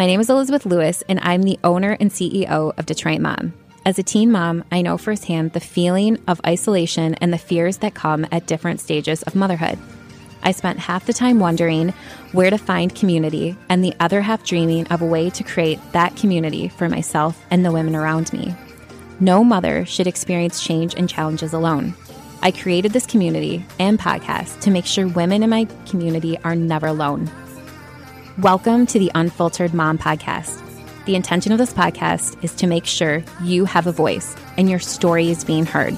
My name is Elizabeth Lewis, and I'm the owner and CEO of Detroit Mom. As a teen mom, I know firsthand the feeling of isolation and the fears that come at different stages of motherhood. I spent half the time wondering where to find community and the other half dreaming of a way to create that community for myself and the women around me. No mother should experience change and challenges alone. I created this community and podcast to make sure women in my community are never alone. Welcome to the Unfiltered Mom Podcast. The intention of this podcast is to make sure you have a voice and your story is being heard.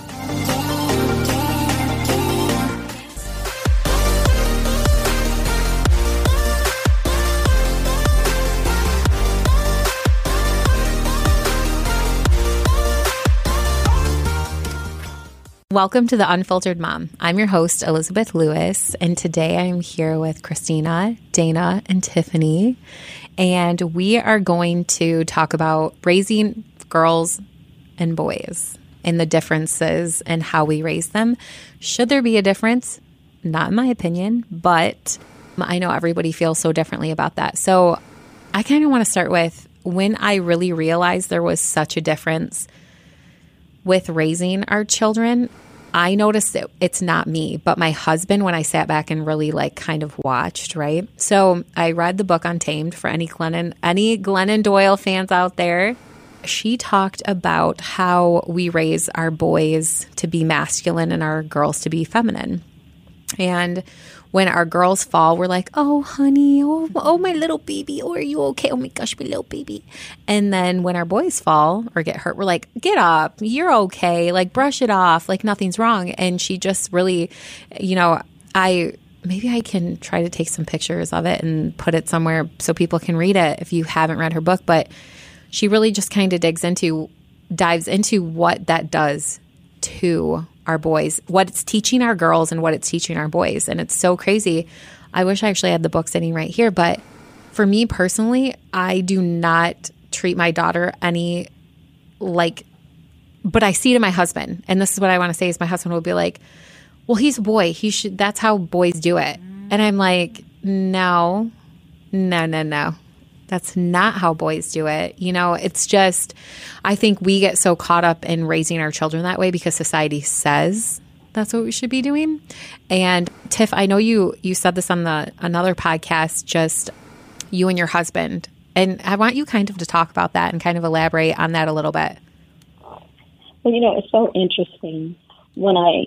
Welcome to the Unfiltered Mom. I'm your host, Elizabeth Lewis, and today I'm here with Kristina, Dayna, and Tiphani. And we are going to talk about raising girls and boys and the differences and how we raise them. Should there be a difference? Not in my opinion, but I know everybody feels so differently about that. So I kind of want to start with when I really realized there was such a difference with raising our children, I noticed that it's not me, but my husband when I sat back and really like kind of watched, right? So I read the book Untamed for any Glennon any Glennon Doyle fans out there. She talked about how we raise our boys to be masculine and our girls to be feminine. And when our girls fall, we're like, oh, honey, oh, oh, my little baby, oh, are you okay? Oh my gosh, my little baby. And then when our boys fall or get hurt, we're like, get up, you're okay, like brush it off, like nothing's wrong. And she just really, you know, I maybe I can try to take some pictures of it and put it somewhere so people can read it if you haven't read her book. But she really just kind of digs into, dives into what that does to our boys, what it's teaching our girls and what it's teaching our boys. And it's so crazy. I wish I actually had the book sitting right here, but for me personally, I do not treat my daughter any like but I see to my husband. And this is what I want to say is my husband will be like, "Well, he's a boy. He should that's how boys do it." And I'm like, "No. No, no, no. That's not how boys do it. You know, it's just, I think we get so caught up in raising our children that way because society says that's what we should be doing. And Tiff, I know you you said this on the another podcast, just you and your husband, and I want you kind of to talk about that and kind of elaborate on that a little bit. Well, you know, it's so interesting when I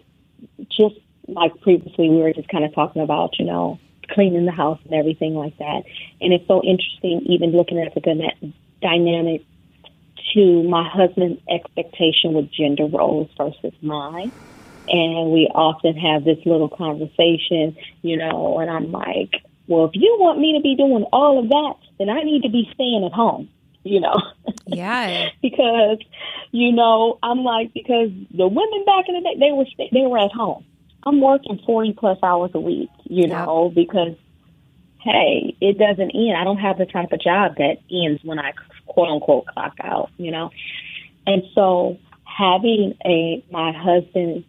just like previously we were just kind of talking about, you know, cleaning the house and everything like that. And it's so interesting, even looking at the dynamic to my husband's expectation with gender roles versus mine. And we often have this little conversation, you know, and I'm like, well, if you want me to be doing all of that, then I need to be staying at home, you know. Yeah. because, you know, I'm like, because the women back in the day, they were they were at home I'm working 40 plus hours a week, you know, because hey, it doesn't end. I don't have the type of job that ends when I quote unquote clock out, you know. And so having a my husband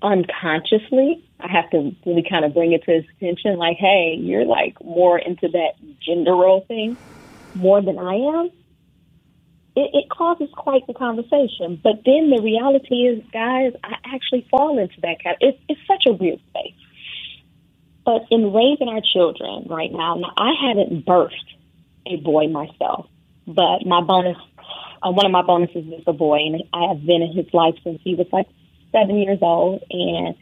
unconsciously, I have to really kind of bring it to his attention, like, hey, you're like more into that gender role thing more than I am it, it causes quite the conversation. But then the reality is, guys, I actually fall into that category. It's, it's such a weird space. But in raising our children right now, now I haven't birthed a boy myself, but my bonus, uh, one of my bonuses is a boy, and I have been in his life since he was like seven years old, and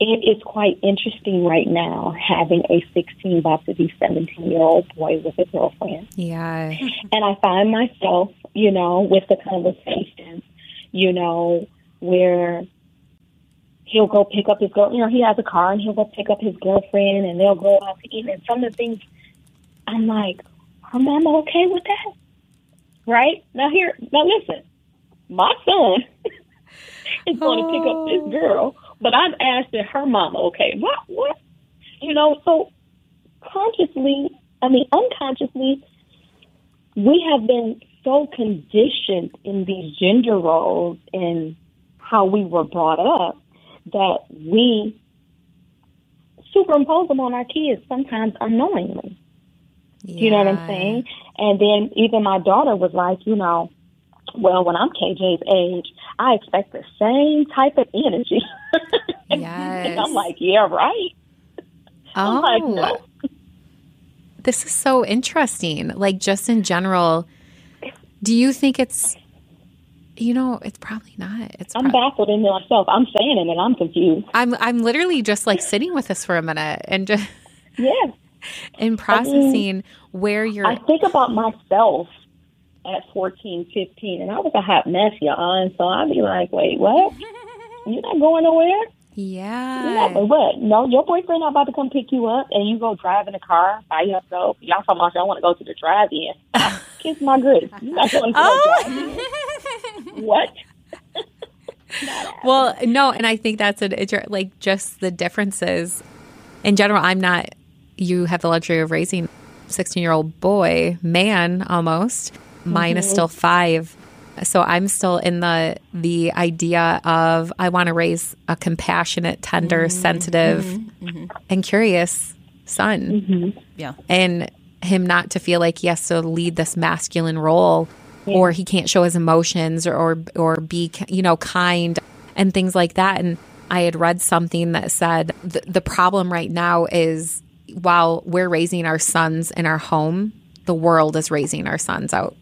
it is quite interesting right now having a 16, about to be 17 year old boy with a girlfriend. Yeah. And I find myself, you know, with the conversations, you know, where he'll go pick up his girl, you know, he has a car and he'll go pick up his girlfriend and they'll go out to eat. And some of the things, I'm like, her mama okay with that? Right? Now here, now listen, my son is going to pick up this oh. girl but I've asked if her mama okay. What? What? You know, so consciously, I mean, unconsciously, we have been so conditioned in these gender roles and how we were brought up that we superimpose them on our kids sometimes unknowingly. Yeah. You know what I'm saying? And then even my daughter was like, you know, well, when I'm KJ's age, I expect the same type of energy. Yes. and I'm like, yeah, right. Oh. Like, no. This is so interesting. Like, just in general, do you think it's, you know, it's probably not. It's I'm pro- baffled in myself. I'm saying it and I'm confused. I'm, I'm literally just like sitting with this for a minute and just, yeah. And processing I mean, where you're. I think about myself at 14, 15, and I was a hot mess, y'all. And so I'd be like, wait, what? You're not going nowhere? Yeah. Not, what? No, your boyfriend not about to come pick you up and you go drive in a car by yourself. Y'all talking about y'all want to go to the drive-in. Kiss my grits. You're not going to oh. what? well, no, and I think that's an like just the differences. In general, I'm not. You have the luxury of raising 16 year old boy, man, almost. Mine mm-hmm. is still five. So I'm still in the the idea of I want to raise a compassionate, tender, mm-hmm. sensitive, mm-hmm. mm-hmm. and curious son. Mm-hmm. Yeah, and him not to feel like he has to lead this masculine role, yeah. or he can't show his emotions, or, or or be you know kind and things like that. And I had read something that said the, the problem right now is while we're raising our sons in our home, the world is raising our sons out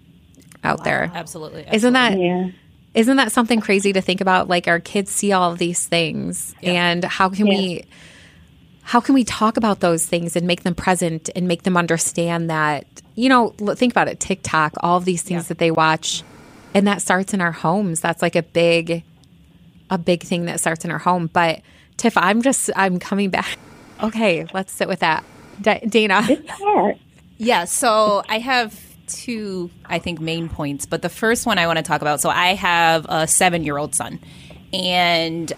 out wow, there. Absolutely, absolutely. Isn't that yeah. Isn't that something crazy to think about? Like our kids see all of these things, yeah. and how can yeah. we how can we talk about those things and make them present and make them understand that you know think about it tiktok all of these things yeah. that they watch and that starts in our homes that's like a big a big thing that starts in our home but tiff i'm just i'm coming back okay let's sit with that D- Dayna it's hard yeah so i have two, I think, main points. But the first one I want to talk about so I have a seven year old son. And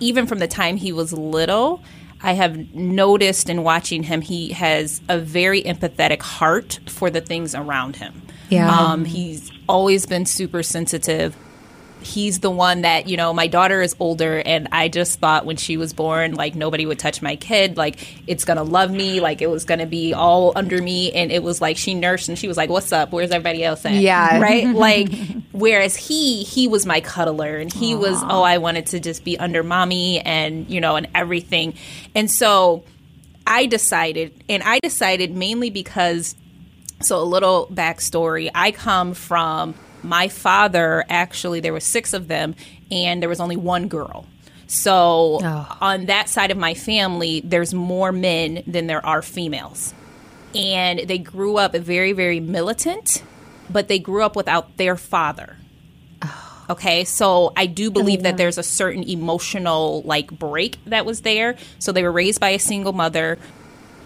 even from the time he was little, I have noticed in watching him, he has a very empathetic heart for the things around him. Yeah. Um, he's always been super sensitive he's the one that you know my daughter is older and i just thought when she was born like nobody would touch my kid. Like it's gonna love me. Like it was gonna be all under me. And it was like she nursed and she was like what's up? Where's everybody else at? Yeah. Right? Like whereas he he was my cuddler and he Aww. was oh i wanted to just be under mommy and you know and everything. And so i decided and i decided mainly because so a little backstory. I come from my father actually there were six of them and there was only one girl. So oh. on that side of my family there's more men than there are females. And they grew up very very militant but they grew up without their father. Oh. okay so i do believe that there's a certain emotional like break that was there. So they were raised by a single mother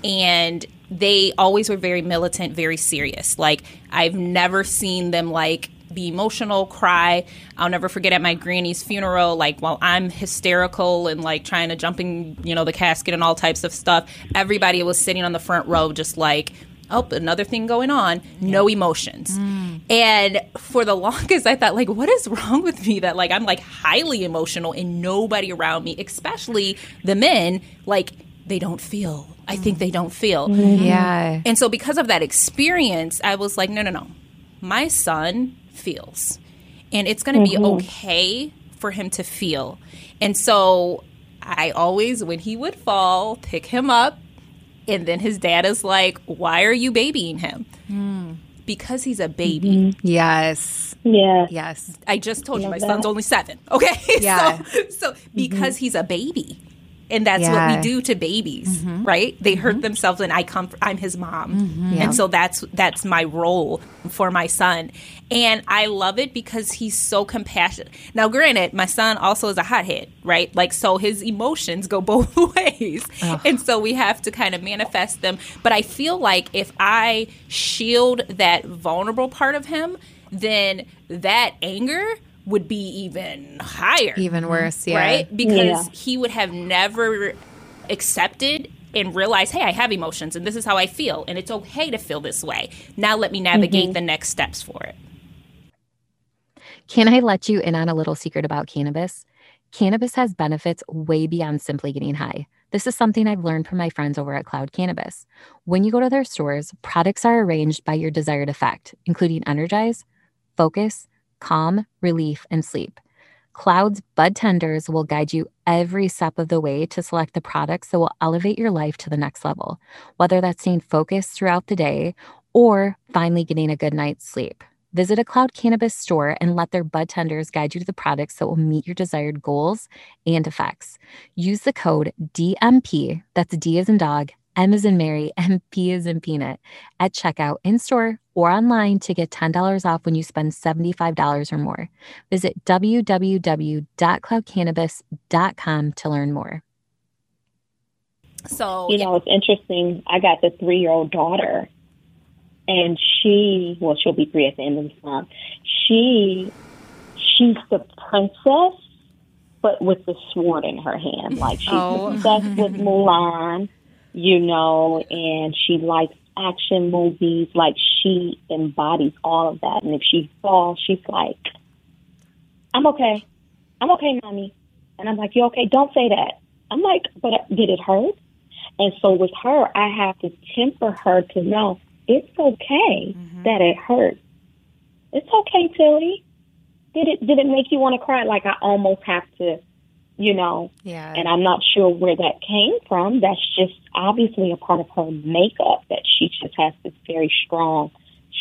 and they always were very militant very serious. Like i've never seen them like be emotional, cry. I'll never forget at my granny's funeral, like while I'm hysterical and like trying to jump in, you know, the casket and all types of stuff. Everybody was sitting on the front row, just like, oh, another thing going on, no emotions. Mm. And for the longest, I thought, like, what is wrong with me that, like, I'm like highly emotional and nobody around me, especially the men, like, they don't feel. I think they don't feel. Mm-hmm. Yeah. And so, because of that experience, I was like, no, no, no. My son feels. And it's going to mm-hmm. be okay for him to feel. And so I always, when he would fall, pick him up. And then his dad is like, Why are you babying him? Mm. Because he's a baby. Mm-hmm. Yes. Yeah. Yes. I just told you my that. son's only seven. Okay. Yeah. so, so because mm-hmm. he's a baby and that's yeah. what we do to babies mm-hmm. right they mm-hmm. hurt themselves and i come i'm his mom mm-hmm. yeah. and so that's that's my role for my son and i love it because he's so compassionate now granted my son also is a hothead right like so his emotions go both ways Ugh. and so we have to kind of manifest them but i feel like if i shield that vulnerable part of him then that anger would be even higher. Even worse, yeah. Right? Because yeah. he would have never accepted and realized, hey, I have emotions and this is how I feel and it's okay to feel this way. Now let me navigate mm-hmm. the next steps for it. Can I let you in on a little secret about cannabis? Cannabis has benefits way beyond simply getting high. This is something I've learned from my friends over at Cloud Cannabis. When you go to their stores, products are arranged by your desired effect, including energize, focus, calm, relief, and sleep. Cloud's bud tenders will guide you every step of the way to select the products that will elevate your life to the next level, whether that's staying focused throughout the day or finally getting a good night's sleep. Visit a Cloud Cannabis store and let their bud tenders guide you to the products that will meet your desired goals and effects. Use the code DMP, that's D as in dog, M as in Mary, and P as in peanut, at checkout in store or online to get $10 off when you spend $75 or more. Visit www.cloudcannabis.com to learn more. So, You know, it's interesting. I got the three year old daughter, and she, well, she'll be three at the end of this month. She, she's the princess, but with the sword in her hand. Like she's Oh. obsessed with Mulan, you know, and she likes action movies. Like she embodies all of that. And if she falls, she's like, I'm okay. I'm okay, mommy. And I'm like, you okay? Don't say that. I'm like, but did it hurt? And so with her, I have to temper her to know it's okay mm-hmm. that it hurt. It's okay, Tilly. Did it did it make you want to cry? Like I almost have to, you know, Yeah. and I'm not sure where that came from. That's just obviously a part of her makeup that she just has this very strong,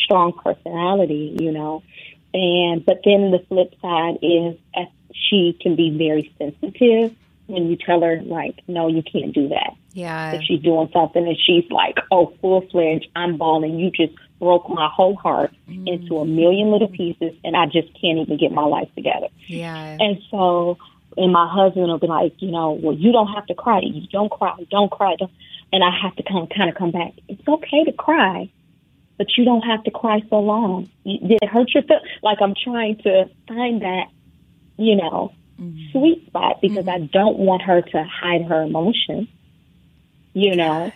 strong personality, you know. And but then the flip side is uh, she can be very sensitive when you tell her like, no, you can't do that. yeah. If she's doing something and she's like, oh, full fledged, I'm balling. You just broke my whole heart into a million little pieces, and I just can't even get my life together. Yeah. And so, and my husband will be like, you know, well, you don't have to cry. You don't cry. Don't cry. Don't. And I have to kind of, kind of come back. It's okay to cry, but you don't have to cry so long. You- Did it hurt your feel? Like I'm trying to find that, you know, sweet spot because I don't want her to hide her emotions, you know.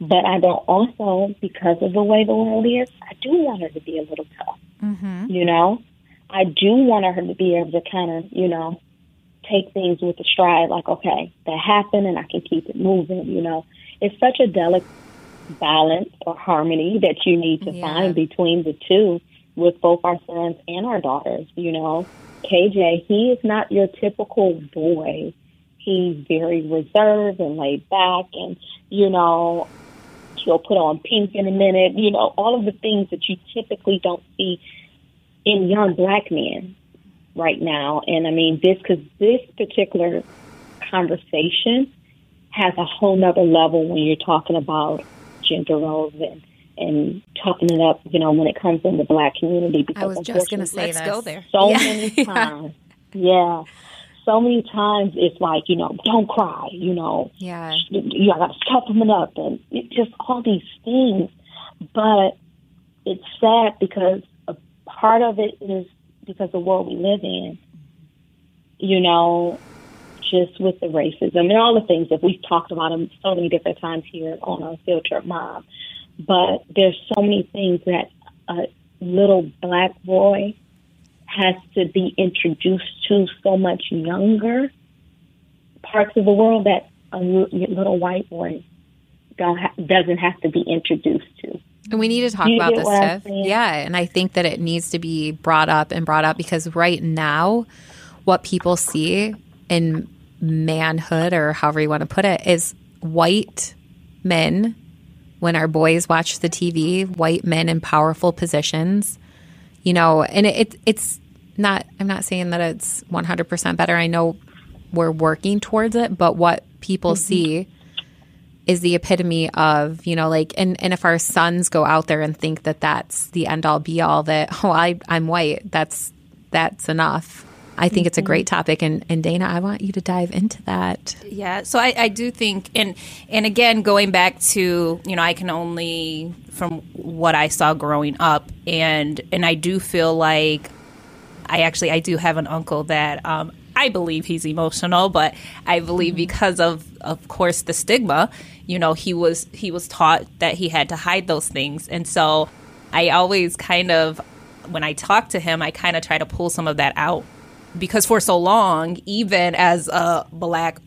But I don't also, because of the way the world is, I do want her to be a little tough, mhm you know. I do want her to be able to kind of, you know, take things with a stride, like, okay, that happened and I can keep it moving, you know. It's such a delicate balance or harmony that you need to Yeah. find between the two with both our sons and our daughters, you know. KJ, he is not your typical boy. He's very reserved and laid back and, you know, he'll put on pink in a minute, you know, all of the things that you typically don't see in young black men right now. And I mean, this, because this particular conversation has a whole nother level when you're talking about gender roles and, and talking it up, you know, when it comes in the black community. Because I was just going to say let's this. go there. so Yeah. many times, yeah, so many times it's like, you know, don't cry, you know, Yeah. you got to toughen it up and it, just all these things. But it's sad because a part of it is because the world we live in, you know, just with the racism and all the things that we've talked about them so many different times here on Unfiltered Mom. But there's so many things that a little black boy has to be introduced to so much younger parts of the world that a little white boy doesn't have to be introduced to. And we need to talk You about this stuff. Yeah. And I think that it needs to be brought up and brought up because right now, what people see in manhood, or however you want to put it, is white men. When our boys watch the TV, white men in powerful positions, you know, and it, it it's not, I'm not saying that it's 100% better. I know we're working towards it, but what people see is the epitome of you know like and and if our sons go out there and think that that's the end all be all that oh I I'm white that's that's enough. I think it's a great topic and and Dayna I want you to dive into that. Yeah, so I, I do think, and and again, going back to you know, I can only from what I saw growing up, and and I do feel like I actually I do have an uncle that um, I believe he's emotional, but I believe mm-hmm. because of of course the stigma, you know, he was he was taught that he had to hide those things, and so I always kind of when I talk to him, I kind of try to pull some of that out. Because for so long, even as a black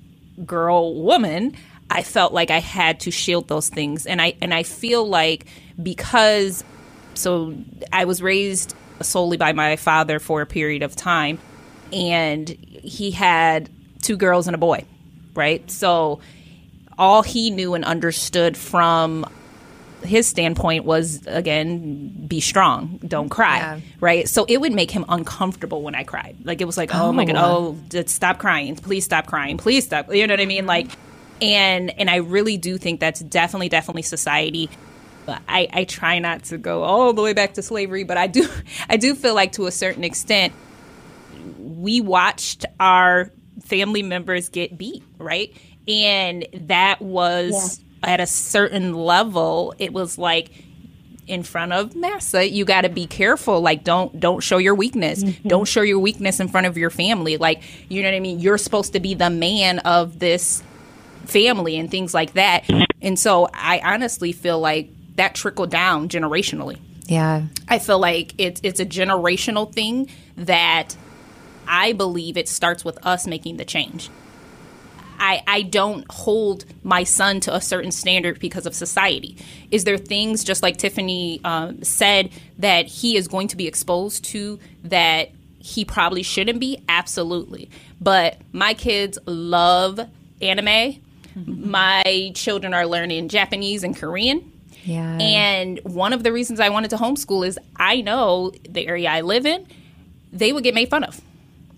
girl woman, I felt like I had to shield those things. And I and I feel like because so I was raised solely by my father for a period of time and he had two girls and a boy, right? So all he knew and understood from his standpoint was again be strong don't cry Yeah. right? So it would make him uncomfortable when i cried. Like it was like oh, my oh. god Oh. oh stop crying. Please stop crying. Please stop you know what i mean? Mm-hmm. Like and and i really do think that's definitely definitely society. But I, I try not to go all the way back to slavery but i do i do feel like to a certain extent we watched our family members get beat, right? And that was at a certain level, it was like in front of massa you got to be careful like don't don't show your weakness. Mm-hmm. Don't show your weakness in front of your family like you know what i mean? You're supposed to be the man of this family and things like that. And so i honestly feel like that trickled down generationally. Yeah. I feel like it's it's a generational thing that I believe it starts with us making the change. I, I don't hold my son to a certain standard because of society. Is there things, just like Tiphani um, said, that he is going to be exposed to that he probably shouldn't be? Absolutely. But my kids love anime. My children are learning Japanese and Korean. Yeah. And one of the reasons I wanted to homeschool is I know the area I live in, they would get made fun of,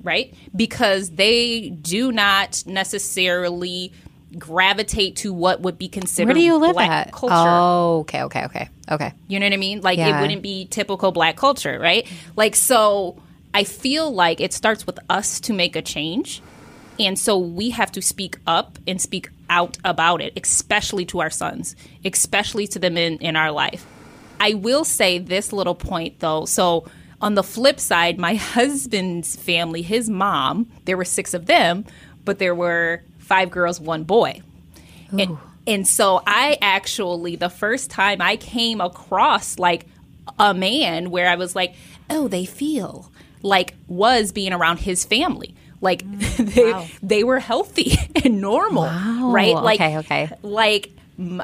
right? Because they do not necessarily gravitate to what would be considered Where do you live black at? culture. Oh, okay, okay, okay, okay. You know what I mean? Like Yeah. it wouldn't be typical black culture, right? Like so I feel like it starts with us to make a change. And so we have to speak up and speak out about it, especially to our sons, especially to them in, in our life. I will say this little point though. So on the flip side, my husband's family, his mom, there were six of them, but there were five girls, one boy. And, and so I actually, the first time I came across like a man where I was like, oh, they feel like was being around his family. Like mm, they, they were healthy and normal, Wow. right? Like, Okay, okay. like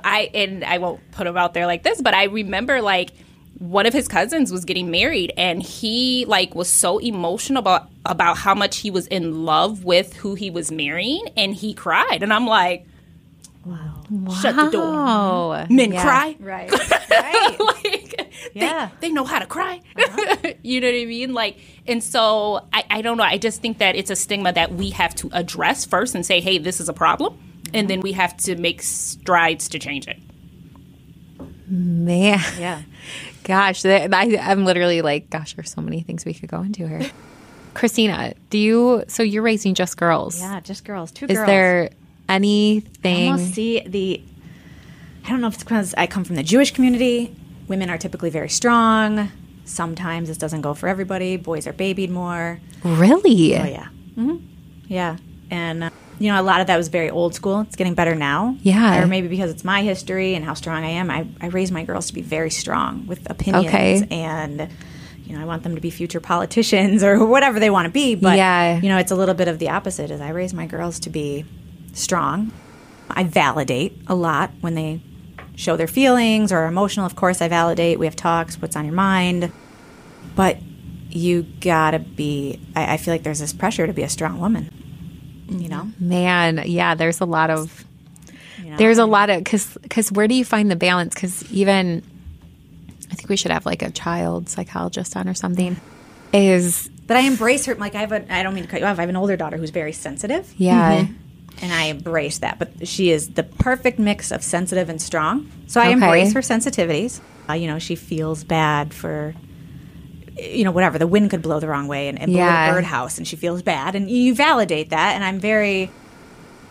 i and I won't put them out there like this, but I remember like one of his cousins was getting married and he like was so emotional about about how much he was in love with who he was marrying and he cried. And I'm like wow. Shut the door. Oh, men yeah. cry? Right. right. like Yeah. they, they know how to cry. Uh-huh. You know what i mean? Like and so I, I don't know. I just think that it's a stigma that we have to address first and say hey this is a problem and then we have to make strides to change it. Man, Yeah. gosh, that, I, I'm literally like, gosh, there's so many things we could go into here. Kristina, do you? So you're raising just girls? Yeah, just girls. Two Is girls. there I anything? almost see the. I don't know if it's because I come from the Jewish community. Women are typically very strong. Sometimes this doesn't go for everybody. Boys are babied more. really? Oh yeah, hmm yeah, and uh, you know a lot of that was very old school. It's getting better now. Yeah. or maybe because it's my history and how strong I am. I, I raise my girls to be very strong with opinions, Okay. and you know I want them to be future politicians or whatever they want to be. But Yeah. you know it's a little bit of the opposite. Is I raise my girls to be strong. I validate a lot when they show their feelings or emotional. Of course, I validate. We have talks. What's on your mind? But you gotta be. I, I feel like there's this pressure to be a strong woman. You know. Man, yeah, there's a lot of You know? there's a lot of because because where do you find the balance? Because even I think we should have like a child psychologist on or something. Is But I embrace her. Like I have a. I don't mean to cut you off. I have an older daughter who's very sensitive. yeah, and I embrace that. But she is the perfect mix of sensitive and strong. So I Okay. embrace her sensitivities. Uh, you know, she feels bad for, you know, whatever. The wind could blow the wrong way and, and blow Yeah. the birdhouse, and she feels bad. And you validate that. And I'm very,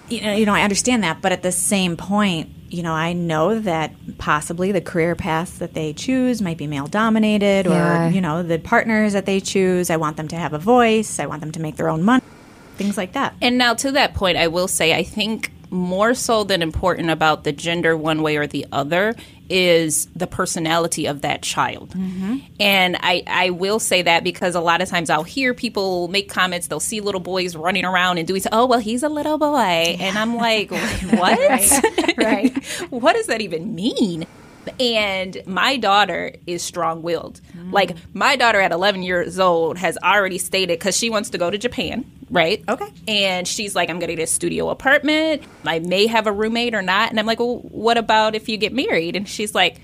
you know, you know, I understand that. But at the same point, you know, I know that possibly the career paths that they choose might be male dominated, Yeah. or you know, the partners that they choose. I want them to have a voice. I want them to make their own money. Things like that. And now to that point, I will say I think more so than important about the gender one way or the other is the personality of that child. Mm-hmm. And I, I will say that because a lot of times I'll hear people make comments, they'll see little boys running around and doing, oh, well, he's a little boy. And I'm like, what? right. what does that even mean? And my daughter is strong willed. Like, my daughter at 11 years old has already stated, because she wants to go to Japan, right? Okay. And she's like, I'm going to get a studio apartment. I may have a roommate or not. And I'm like, well, what about if you get married? And she's like,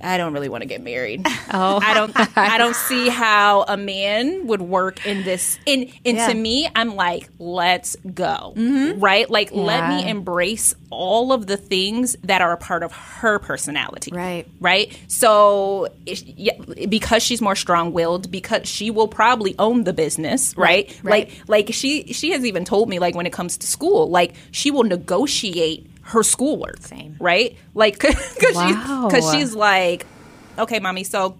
I don't really want to get married. Oh. I don't I don't see how a man would work in this and and Yeah. to me I'm like let's go. Mm-hmm. Right? Like let me embrace all of the things that are a part of her personality. Right. Right? So yeah, because she's more strong-willed because she will probably own the business, right? right. Like like she she has even told me like when it comes to school, like she will negotiate her schoolwork. Same. Right? Like cuz Wow. she's she's like okay, mommy, so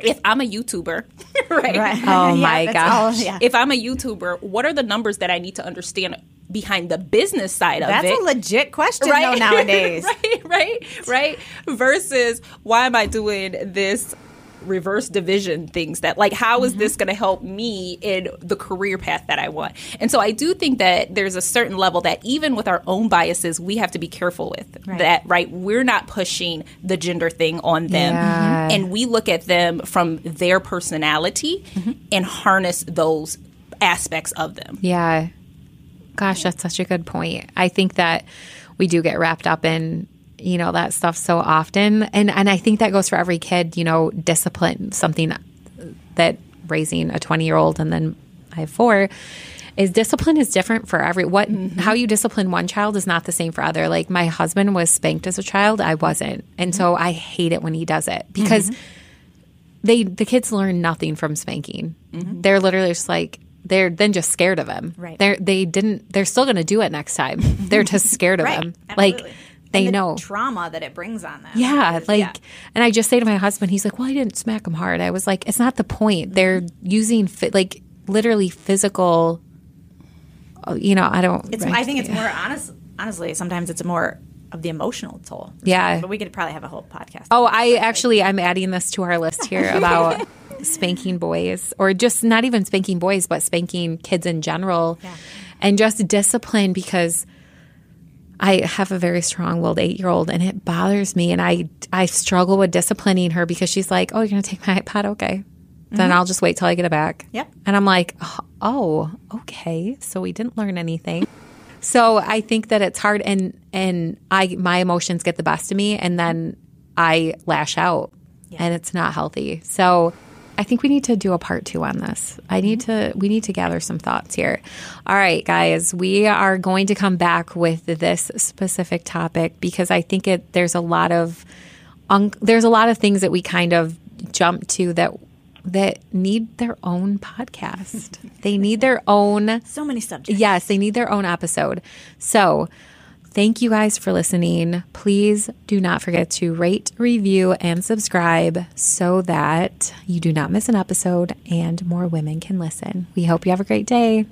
if I'm a YouTuber, right? Right. Oh, Yeah, my that's all- gosh. yeah. If I'm a YouTuber, what are the numbers that I need to understand behind the business side of That's it? That's a legit question though nowadays. right, right, right. Versus why am I doing this reverse division things that like how is this mm-hmm. going to help me in the career path that I want? And so I do think that there's a certain level that even with our own biases we have to be careful with Right. that right we're not pushing the gender thing on them Yeah. Mm-hmm. and we look at them from their personality mm-hmm. and harness those aspects of them. Yeah. Gosh, that's such a good point. I think that we do get wrapped up in you know that stuff so often and and I think that goes for every kid, you know, discipline something that raising a 20-year-old and then I have 4 is discipline is different for every what mm-hmm. how you discipline one child is not the same for other. Like my husband was spanked as a child, I wasn't. And so mm-hmm. I hate it when he does it because mm-hmm. they the kids learn nothing from spanking. They're literally just like they're then just scared of him. Right. They're they didn't they're still going to do it next time. They're just scared of Right. him. Like Absolutely. They the know. trauma that it brings on them. Yeah, like, and I just say to my husband, he's like, "Well, I didn't smack him hard." I was like, "It's not the point. They're using fi- like literally physical." uh, You know, I don't. It's. I think it's more honest. Honestly, sometimes it's more of the emotional toll. Yeah. but we could probably have a whole podcast. Oh, I actually I'm adding this to our list here about spanking boys or just not even spanking boys but spanking kids in general. And just discipline because I have a very strong-willed 8-year-old and it bothers me and I I struggle with disciplining her because she's like, "Oh, you're going to take my iPad, okay." Then mm-hmm. I'll just wait till I get it back. Yep. And I'm like, "Oh, okay. So we didn't learn anything." So I think that it's hard and and I my emotions get the best of me and then I lash out and it's not healthy. So I think we need to do a part 2 on this. I need to we need to gather some thoughts here. All right, guys, we are going to come back with this specific topic because I think it there's a lot of un, there's a lot of things that we kind of jump to that that need their own podcast. they need their own So many subjects. Yes, they need their own episode. So, thank you guys for listening. Please do not forget to rate, review, and subscribe so that you do not miss an episode and more women can listen. We hope you have a great day.